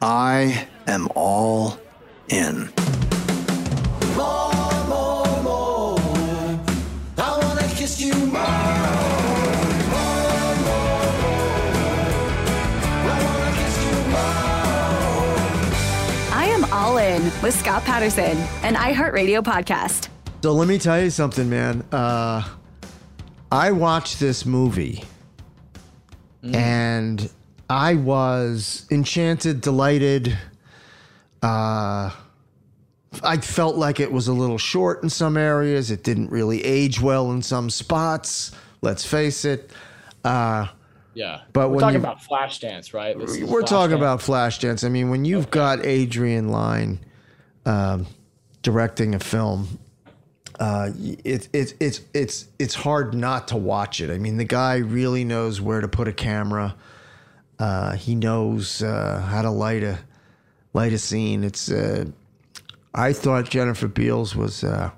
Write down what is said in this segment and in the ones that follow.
I am all in. More, more, more. I wanna kiss you more. More, more, more. I wanna kiss you more. I am all in with Scott Patterson, an iHeartRadio podcast. So let me tell you something, man. Uh, I watched this movie and I was enchanted, delighted. Uh, I felt like it was a little short in some areas. It didn't really age well in some spots. Let's face it. Uh, Yeah, But we're talking you- about Flashdance, right? We're talking Flashdance. about Flashdance. I mean, when you've got Adrian Lyne um, directing a film, uh, it's it's it's it's it's hard not to watch it. I mean, the guy really knows where to put a camera. Uh, he knows uh, how to light a light a scene. It's. Uh, I thought Jennifer Beals was uh,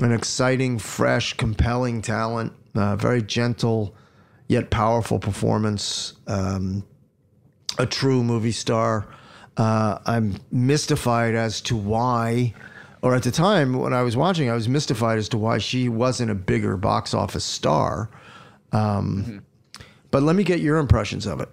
an exciting, fresh, compelling talent. Uh, very gentle, yet powerful performance. Um, a true movie star. Uh, I'm mystified as to why, or at the time when I was watching, I was mystified as to why she wasn't a bigger box office star. Um, But let me get your impressions of it.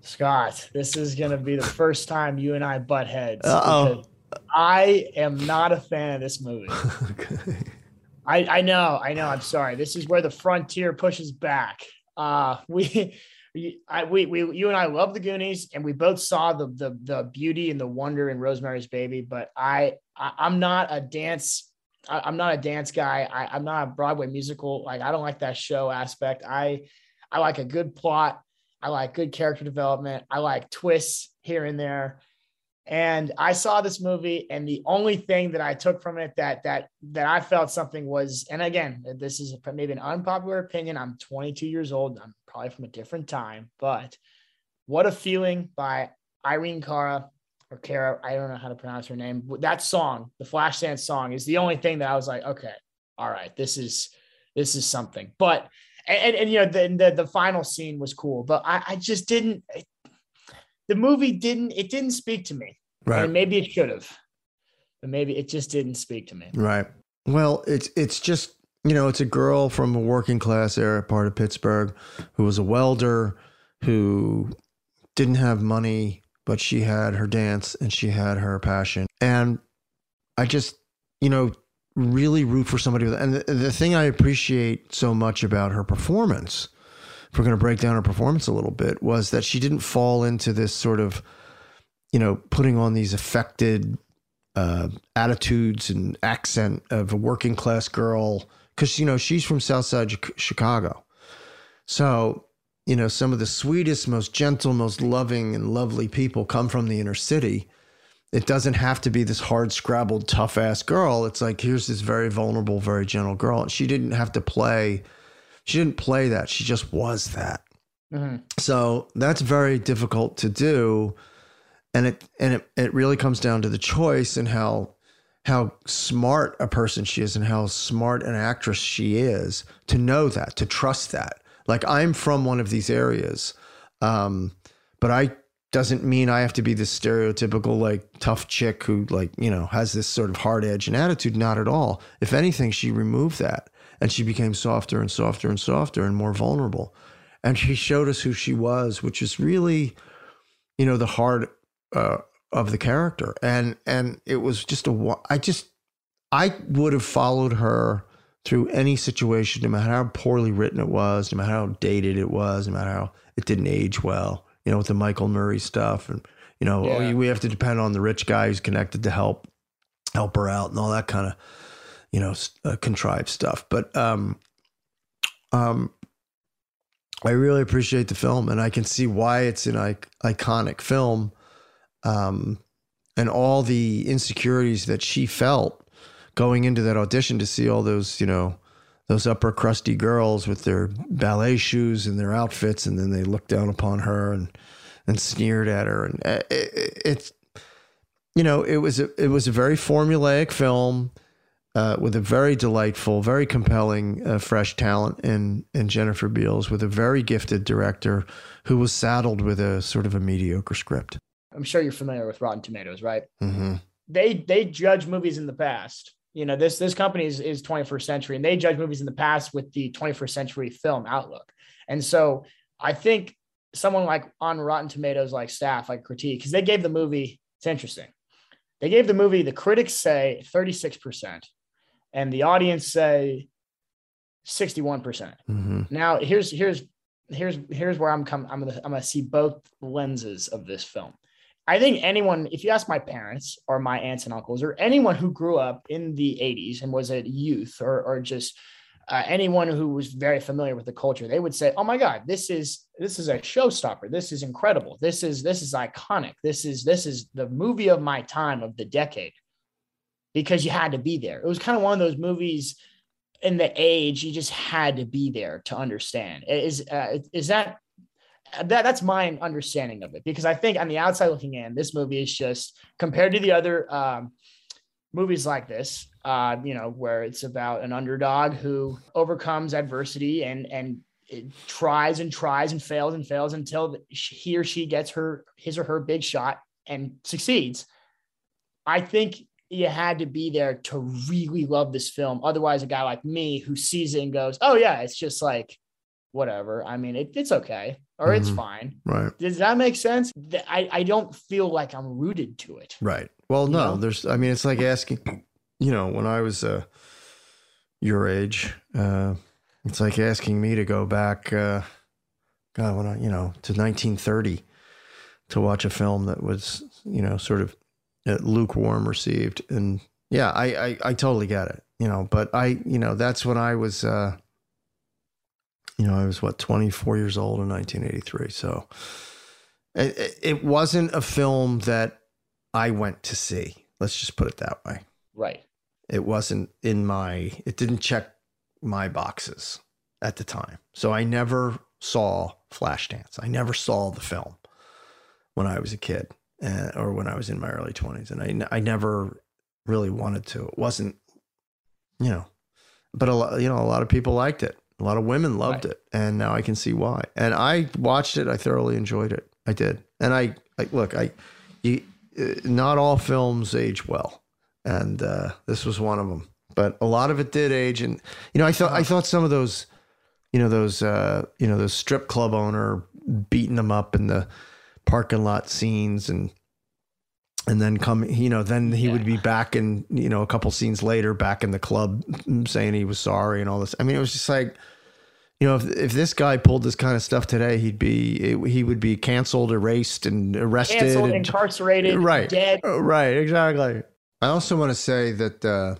Scott, this is going to be the first time you and I butt heads. Uh-oh. I am not a fan of this movie. I, I know, I know. I'm sorry. This is where the frontier pushes back. Uh, we, we, I, we, we, you and I love the Goonies, and we both saw the the the beauty and the wonder in Rosemary's Baby. But I, I I'm not a dance. I, I'm not a dance guy. I, I'm not a Broadway musical. Like I don't like that show aspect. I, I like a good plot. I like good character development. I like twists here and there. And I saw this movie, and the only thing that I took from it that that that I felt something was, and again, this is maybe an unpopular opinion. I'm 22 years old. I'm probably from a different time, but what a feeling by Irene Cara or Kara, I don't know how to pronounce her name. That song, the Flashdance song, is the only thing that I was like, okay, all right, this is this is something. But and and, you know the, the the final scene was cool, but I, I just didn't. The movie didn't it didn't speak to me. Right. And maybe it should have, but maybe it just didn't speak to me. Right. Well, it's it's just you know it's a girl from a working class area part of Pittsburgh who was a welder who didn't have money but she had her dance and she had her passion. And I just, you know, really root for somebody with, and the, the thing I appreciate so much about her performance, if we're going to break down her performance a little bit, was that she didn't fall into this sort of, you know, putting on these affected uh, attitudes and accent of a working class girl. Cause, you know, she's from Southside Chicago. So you know, some of the sweetest, most gentle, most loving and lovely people come from the inner city. It doesn't have to be this hard scrabbled, tough ass girl. It's like, here's this very vulnerable, very gentle girl. And she didn't have to play, she didn't play that. She just was that. Mm-hmm. So that's very difficult to do. And it, and it, it really comes down to the choice and how, how smart a person she is and how smart an actress she is to know that, to trust that like I'm from one of these areas, um, but I doesn't mean I have to be this stereotypical like tough chick who like you know has this sort of hard edge and attitude. Not at all. If anything, she removed that and she became softer and softer and softer and more vulnerable. And she showed us who she was, which is really, you know, the heart uh, of the character. And and it was just a. I just I would have followed her through any situation, no matter how poorly written it was, no matter how dated it was, no matter how it didn't age well, you know, with the Michael Nouri stuff. And, you know, yeah. we have to depend on the rich guy who's connected to help, help her out and all that kind of, you know, uh, contrived stuff. But, um, um, I really appreciate the film and I can see why it's an iconic film. Um, and all the insecurities that she felt going into that audition to see all those, you know, those upper crusty girls with their ballet shoes and their outfits, and then they looked down upon her and and sneered at her, and uh, it, it's, you know, it was a it was a very formulaic film. Uh, with a very delightful, very compelling, uh, fresh talent in in Jennifer Beals, with a very gifted director who was saddled with a sort of a mediocre script. I'm sure you're familiar with Rotten Tomatoes, right? Mm-hmm. They they judge movies in the past you know this this company is, is 21st century and they judge movies in the past with the 21st century film outlook. And so i think someone like on rotten tomatoes like staff like critique because they gave the movie it's interesting. They gave the movie the critics say 36% and the audience say 61%. Mm hmm now here's here's here's here's where i'm coming i'm gonna i'm gonna see both lenses of this film I think anyone, if you ask my parents or my aunts and uncles or anyone who grew up in the 80s and was a youth or, or just uh, anyone who was very familiar with the culture, they would say, "Oh my God, this is this is a showstopper. This is incredible. This is this is iconic. This is this is the movie of my time of the decade." Because you had to be there. It was kind of one of those movies in the age you just had to be there to understand. Is uh, is that that that's my understanding of it because I think on the outside looking in, this movie is just compared to the other um, movies like this, uh, you know, where it's about an underdog who overcomes adversity and and tries and tries and fails and fails until he or she gets her his or her big shot and succeeds. I think you had to be there to really love this film. Otherwise, a guy like me who sees it and goes, "Oh yeah, it's just like whatever." I mean, it, it's okay or mm-hmm. it's fine. Right. Does that make sense? I, I don't feel like I'm rooted to it. Right. Well, no, know? there's, I mean, it's like asking, you know, when I was uh, your age, uh, it's like asking me to go back, uh, God, when I, you know, to 1930 to watch a film that was, you know, sort of uh, lukewarm received. And yeah, I, I, I totally get it, you know, but I, you know, that's when I was, uh, you know, I was what 24 years old in 1983. So it, it wasn't a film that I went to see. Let's just put it that way. Right. It wasn't in my. It didn't check my boxes at the time. So I never saw Flashdance. I never saw the film. when I was a kid uh, or when I was in my early 20s. And I, I never really wanted to. It wasn't, you know, but a lot, you know, a lot of people liked it. A lot of women loved Right. it. And now I can see why. And I watched it. I thoroughly enjoyed it. I did. And I, like, look, I, you, uh, not all films age well. And uh, this was one of them. But a lot of it did age. And, you know, I thought, I thought some of those, you know, those, uh, you know, those strip club owner beating them up in the parking lot scenes and, and then come, you know, then he would be back in, you know, a couple scenes later, back in the club saying he was sorry and all this. I mean, it was just like, you know, if, if this guy pulled this kind of stuff today, he'd be, he would be canceled, erased, and arrested. Canceled, and- incarcerated, right, dead. Uh, right, exactly. I also want to say that, uh,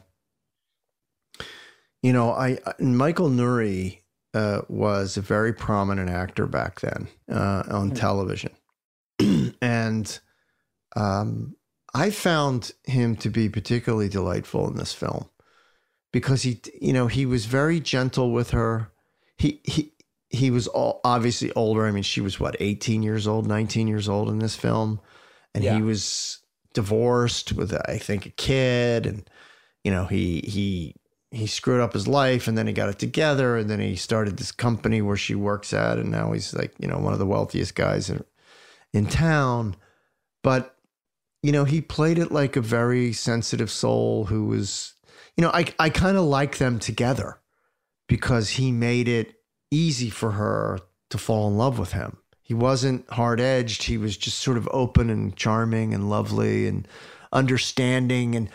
you know, I Michael Nouri uh, was a very prominent actor back then uh, on television, and um, I found him to be particularly delightful in this film because he, you know, he was very gentle with her. He he he was all obviously older. I mean, she was what eighteen years old, nineteen years old in this film, and Yeah. he was divorced with I think a kid, and you know he he he screwed up his life, and then he got it together, and then he started this company where she works at, and now he's like you know one of the wealthiest guys in in town, but you know, he played it like a very sensitive soul who was, you know, I, I kind of like them together because he made it easy for her to fall in love with him. He wasn't hard edged. He was just sort of open and charming and lovely and understanding. And,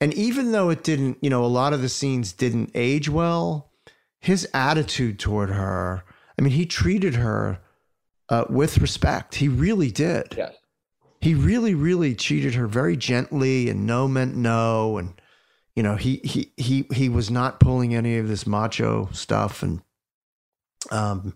and even though it didn't, you know, a lot of the scenes didn't age well, his attitude toward her, I mean, he treated her uh, with respect. He really did Yes. He really really treated her very gently and no meant no. And you know he he he he was not pulling any of this macho stuff. And um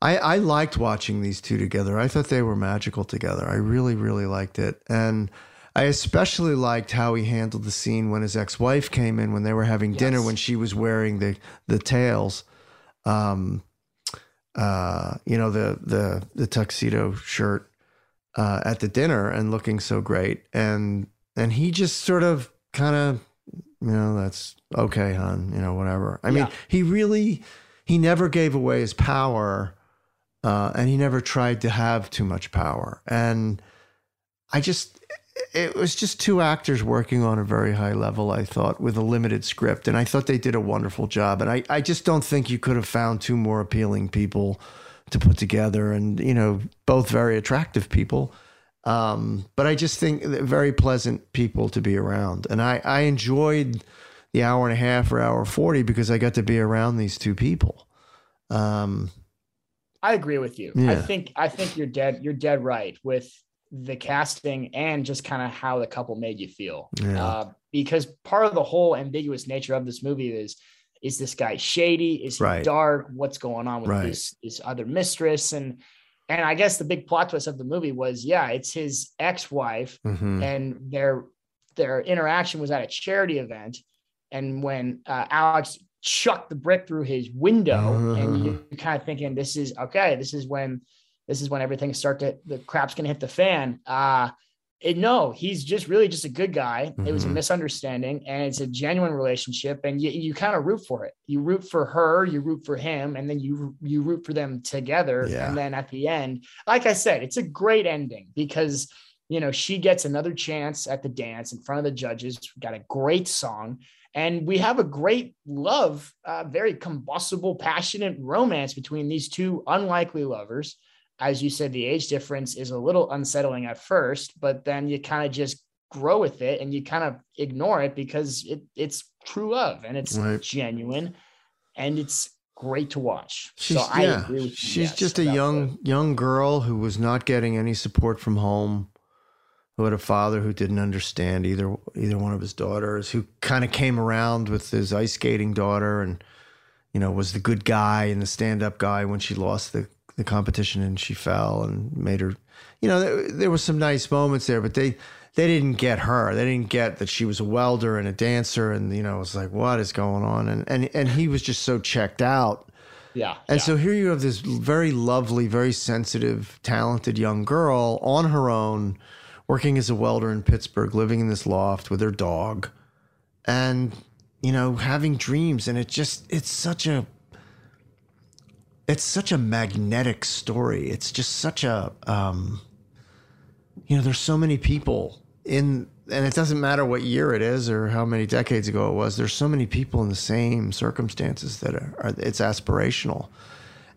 i i liked watching these two together. I thought they were magical together. I really really liked it. And i especially liked how he handled the scene when his ex-wife came in when they were having dinner when she was wearing the the tails um uh you know the the the tuxedo shirt uh, at the dinner and looking so great, and and he just sort of kind of, you know, that's okay, hon, you know, whatever. I mean, he really, he never gave away his power, uh, and he never tried to have too much power, and I just. It was just two actors working on a very high level, I thought, with a limited script. And I thought they did a wonderful job. And I, I just don't think you could have found two more appealing people to put together and you know both very attractive people um, but i just think very pleasant people to be around and i i enjoyed the hour and a half or hour 40 because i got to be around these two people um, I agree with you. I think I think you're dead. You're dead right with the casting and just kind of how the couple made you feel. Yeah. Uh, because part of the whole ambiguous nature of this movie is is this guy shady? Is he Right. dark? What's going on with Right. his his other mistress? And and I guess the big plot twist of the movie was yeah, it's his ex wife mhm. and their their interaction was at a charity event and when uh, alex chucked the brick through his window and you, are kind of thinking this is okay this is when this is when everything start to the crap's gonna hit the fan uh it, no he's just really just a good guy it was a Mhm. misunderstanding and it's a genuine relationship and you, you kind of root for it you root for her you root for him and then you you root for them together Yeah. and then at the end like i said it's a great ending because you know, she gets another chance at the dance in front of the judges. We got a great song, and we have a great love, uh, very combustible, passionate romance between these two unlikely lovers. As you said, the age difference is a little unsettling at first, but then you kind of just grow with it and you kind of ignore it because it, it's true love and it's Right. genuine and it's great to watch. She's so I yeah, agree with you, she's yes, just a young young girl who was not getting any support from home, who had a father who didn't understand either either one of his daughters, who kind of came around with his ice skating daughter and you know was the good guy and the stand up guy when she lost the the competition and she fell and made her you know there, there were some nice moments there but they they didn't get her they didn't get that she was a welder and a dancer and you know it was like what is going on and and and he was just so checked out Yeah. And yeah. so here you have this very lovely, very sensitive, talented young girl on her own, working as a welder in Pittsburgh, living in this loft with her dog, and you know, having dreams. And it just it's such a it's such a magnetic story. It's just such a um, you know, there's so many people in and it doesn't matter what year it is or how many decades ago it was. There's so many people in the same circumstances that are, are it's aspirational.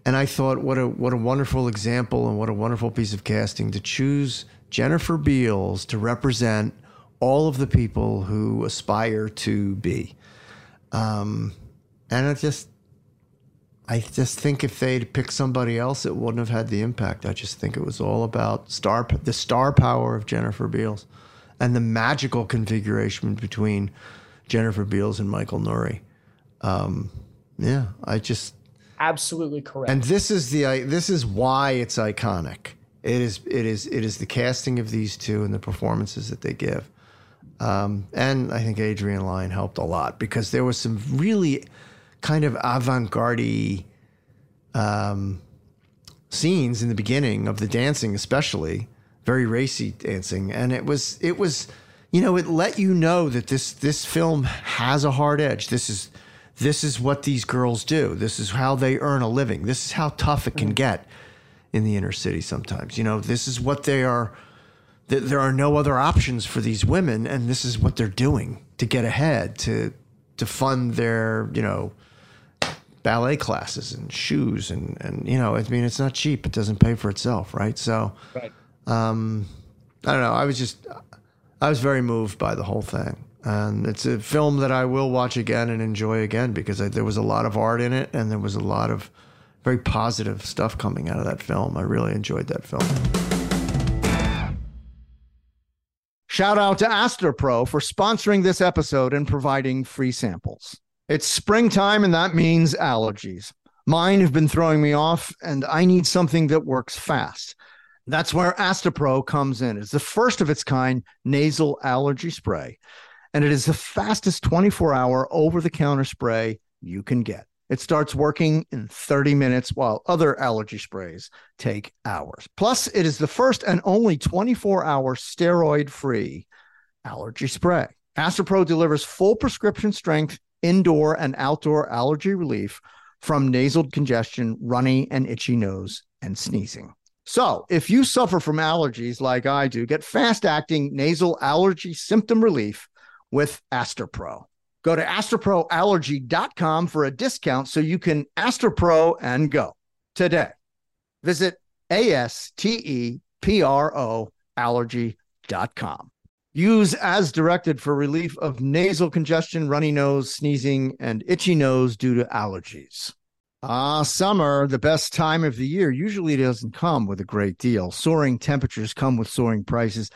And I thought, what a what a wonderful example and what a wonderful piece of casting to choose Jennifer Beals to represent all of the people who aspire to be. Um, and it just, I just think if they'd picked somebody else, it wouldn't have had the impact. I just think it was all about star the star power of Jennifer Beals and the magical configuration between Jennifer Beals and Michael Nouri. Um, yeah, I just absolutely correct. And this is the this is why it's iconic. It is it is it is the casting of these two and the performances that they give. Um, and I think Adrian Lyne helped a lot because there was some really kind of avant-garde um, scenes in the beginning of the dancing, especially very racy dancing, and it was it was you know it let you know that this this film has a hard edge. This is this is what these girls do. This is how they earn a living. This is how tough it can get in the inner city sometimes. You know, this is what they are there are no other options for these women and this is what they're doing to get ahead to to fund their, you know, ballet classes and shoes and and you know, I mean it's not cheap. It doesn't pay for itself, right? So right. Um, I don't know. I was just, I was very moved by the whole thing. And it's a film that I will watch again and enjoy again because I, there was a lot of art in it and there was a lot of very positive stuff coming out of that film. I really enjoyed that film. Shout out to Astepro for sponsoring this episode and providing free samples. It's springtime and that means allergies. Mine have been throwing me off and I need something that works fast. That's where Astepro comes in. It's the first of its kind nasal allergy spray, and it is the fastest 24 hour over the counter spray you can get. It starts working in 30 minutes while other allergy sprays take hours. Plus, it is the first and only 24 hour steroid free allergy spray. Astepro delivers full prescription strength indoor and outdoor allergy relief from nasal congestion, runny and itchy nose, and sneezing. So, if you suffer from allergies like I do, get fast acting nasal allergy symptom relief with Astepro. Go to asteproallergy.com for a discount so you can Astepro and go today. Visit A S T E P R O allergy.com. Use as directed for relief of nasal congestion, runny nose, sneezing, and itchy nose due to allergies. Ah, summer, the best time of the year, usually doesn't come with a great deal. Soaring temperatures come with soaring prices,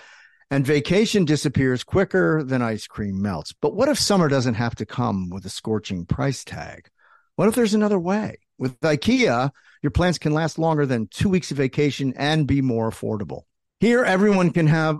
and vacation disappears quicker than ice cream melts. But what if summer doesn't have to come with a scorching price tag? What if there's another way? With IKEA, your plans can last longer than two weeks of vacation and be more affordable. Here, everyone can have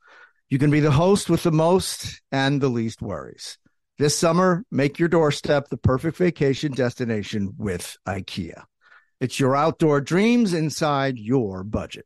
You can be the host with the most and the least worries. This summer, make your doorstep the perfect vacation destination with IKEA. It's your outdoor dreams inside your budget.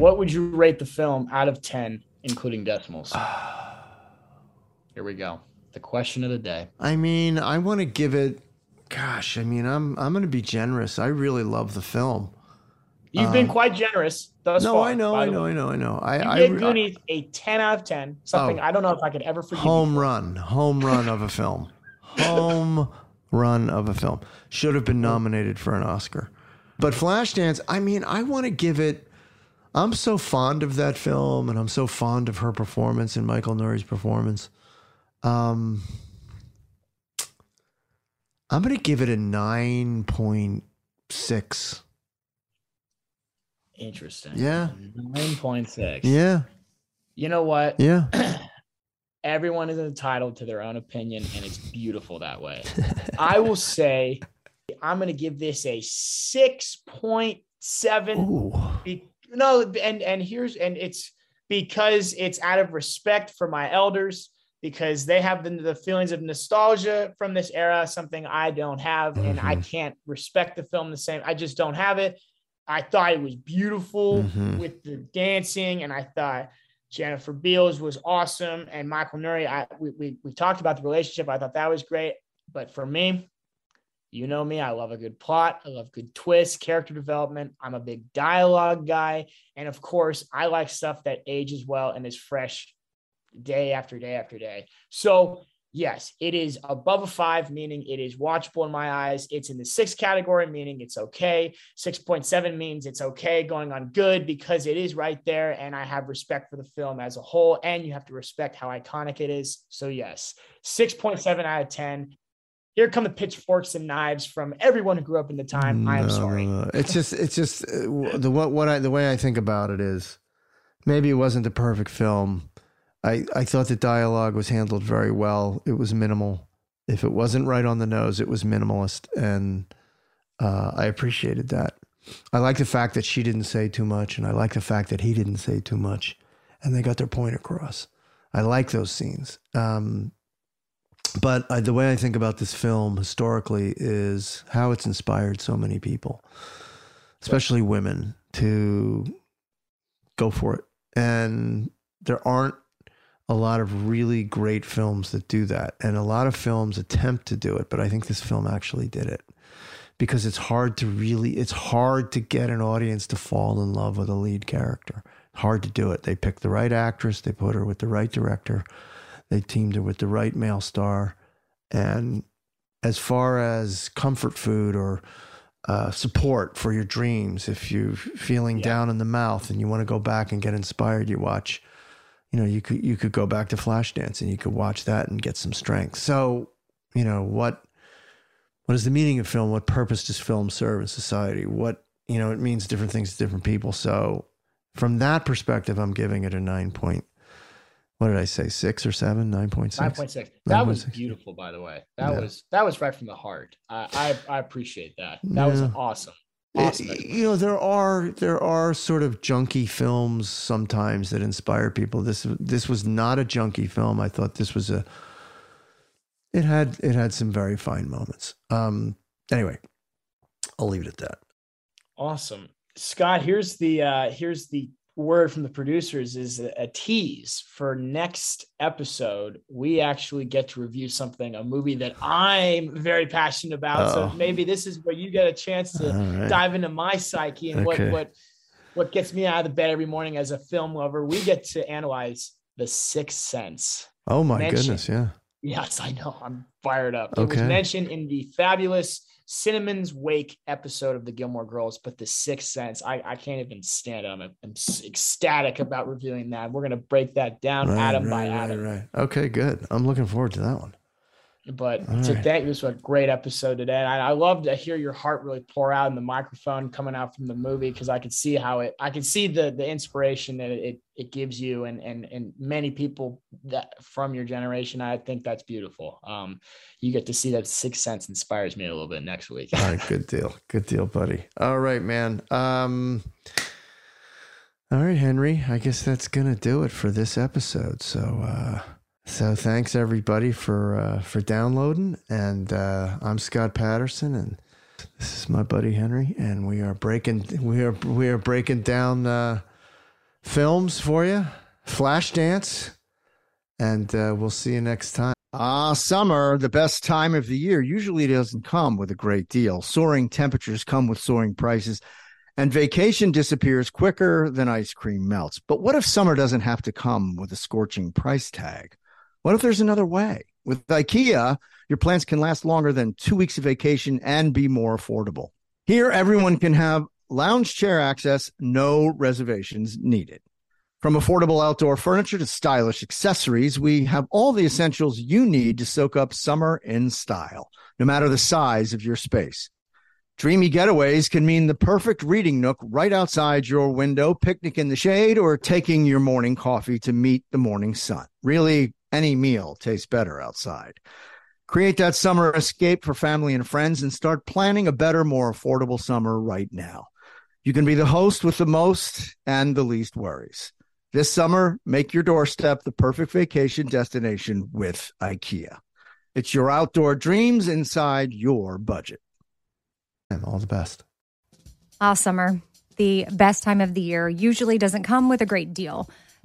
What would you rate the film out of 10, including decimals? Here we go. The question of the day. I mean, I want to give it. Gosh, I mean, I'm I'm going to be generous. I really love the film. You've been um, quite generous thus far. no, far. I know, I know. I know, I know. I, You I gave Goonies a 10 out of 10. Something Oh. I don't know if I could ever forgive you. home run, home run of a film, home run of a film. Should have been nominated for an Oscar. But Flashdance, I mean, I want to give it. I'm so fond of that film, and I'm so fond of her performance and Michael Nouri's performance. Um, I'm going to give it a nine point six. Interesting. Yeah. 9.6. Yeah, You know what? yeah. Everyone is entitled to their own opinion, and it's beautiful that way. I will say I'm going to give this a 6.7. Be- no, and and here's and it's because it's out of respect for my elders because they have the, the feelings of nostalgia from this era, something I don't have, and I can't respect the film the same. I just don't have it. I thought it was beautiful Mhm. with the dancing, and I thought Jennifer Beals was awesome, and Michael Nouri. I we, we we talked about the relationship. I thought that was great, but for me, you know me, I love a good plot. I love good twists, character development. I'm a big dialogue guy. And of course, I like stuff that ages well and is fresh day after day after day. So, yes, it is above a five, meaning it is watchable in my eyes. It's in the six category, meaning it's okay. 6.7 means it's okay, going on good because it is right there. And I have respect for the film as a whole. And you have to respect how iconic it is. So, yes, 6.7 out of 10. Here come the pitchforks and knives from everyone who grew up in the time. I am sorry. no, no. It's just, it's just uh, the what what I the way I think about it is, maybe it wasn't the perfect film. I I thought the dialogue was handled very well. It was minimal. If it wasn't right on the nose, it was minimalist, and uh, I appreciated that. I like the fact that she didn't say too much, and I like the fact that he didn't say too much, and they got their point across. I like those scenes. Um, but I, the way I think about this film historically is how it's inspired so many people, especially women, to go for it. And there aren't a lot of really great films that do that. And a lot of films attempt to do it, but I think this film actually did it because it's hard to really, it's hard to get an audience to fall in love with a lead character. Hard to do it. They picked the right actress, they put her with the right director, they teamed her with the right male star. And as far as comfort food or uh, support for your dreams, if you're feeling down in the mouth and you want to go back and get inspired, you watch. You know, you could you could go back to Flashdance and you could watch that and get some strength. So, you know what what is the meaning of film? What purpose does film serve in society? What you know, it means different things to different people. So, from that perspective, I'm giving it a nine point. What did I say? Six or seven? Nine point six. Nine point six. That was 9.6. beautiful, by the way. That Yeah. was that was right from the heart. I I, I appreciate that. That was Yeah. awesome. Uh, Awesome. You know, there are there are sort of junky films sometimes that inspire people. This this was not a junky film. I thought this was a. It had it had some very fine moments. Um. Anyway, I'll leave it at that. Awesome. Scott, here's the uh here's the word from the producers is a, tease for next episode. We actually get to review something, a movie that I'm very passionate about. Oh. So maybe this is where you get a chance to right. dive into my psyche and Okay. what what what gets me out of the bed every morning as a film lover. We get to analyze the sixth sense. Oh my Mention- goodness! Yeah. Yes, I know. I'm fired up. It was mentioned in the fabulous Cinnamon's Wake episode of the Gilmore Girls, but the Sixth Sense, I, I can't even stand it. I'm, I'm ecstatic about reviewing that. We're gonna break that down Right, atom by right, right, atom. right. Okay, good. I'm looking forward to that one. But All so right. thank you. This was a great episode today. And I, I love to hear your heart really pour out in the microphone coming out from the movie because I could see how it I can see the the inspiration that it it gives you and and and many people that from your generation. I think that's beautiful. Um you get to see that sixth sense inspires me a little bit next week. All right, good deal. Good deal, buddy. All right, man. Um All right, Henry. I guess that's gonna do it for this episode. So uh so thanks everybody for uh for downloading. And uh I'm Scott Patterson and this is my buddy Henry, and we are breaking we are we are breaking down uh films for you. Flashdance. And uh, we'll see you next time. Ah, summer, the best time of the year, usually doesn't come with a great deal. Soaring temperatures come with soaring prices, and vacation disappears quicker than ice cream melts. But what if summer doesn't have to come with a scorching price tag? What if there's another way? With IKEA, your plans can last longer than two weeks of vacation and be more affordable. Here, everyone can have lounge chair access, no reservations needed. From affordable outdoor furniture to stylish accessories, we have all the essentials you need to soak up summer in style, no matter the size of your space. Dreamy getaways can mean the perfect reading nook right outside your window, picnic in the shade, or taking your morning coffee to meet the morning sun. Really, any meal tastes better outside. Create that summer escape for family and friends and start planning a better, more affordable summer right now. You can be the host with the most and the least worries. This summer, make your doorstep the perfect vacation destination with IKEA. It's your outdoor dreams inside your budget. And all the best. Ah, summer, the best time of the year, usually doesn't come with a great deal.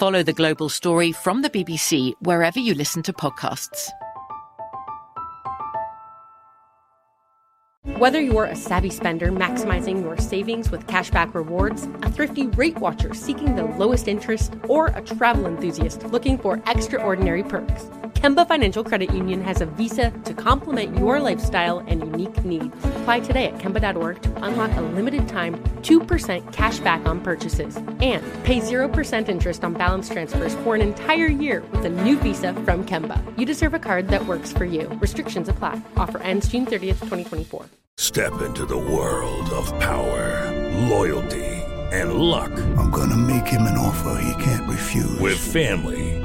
Follow The Global Story from the BBC wherever you listen to podcasts. Whether you're a savvy spender maximizing your savings with cashback rewards, a thrifty rate watcher seeking the lowest interest, or a travel enthusiast looking for extraordinary perks, Kemba Financial Credit Union has a visa to complement your lifestyle and unique needs. Apply today at Kemba.org to unlock a limited time 2% cash back on purchases and pay 0% interest on balance transfers for an entire year with a new visa from Kemba. You deserve a card that works for you. Restrictions apply. Offer ends June 30th, 2024. Step into the world of power, loyalty, and luck. I'm gonna make him an offer he can't refuse. With family,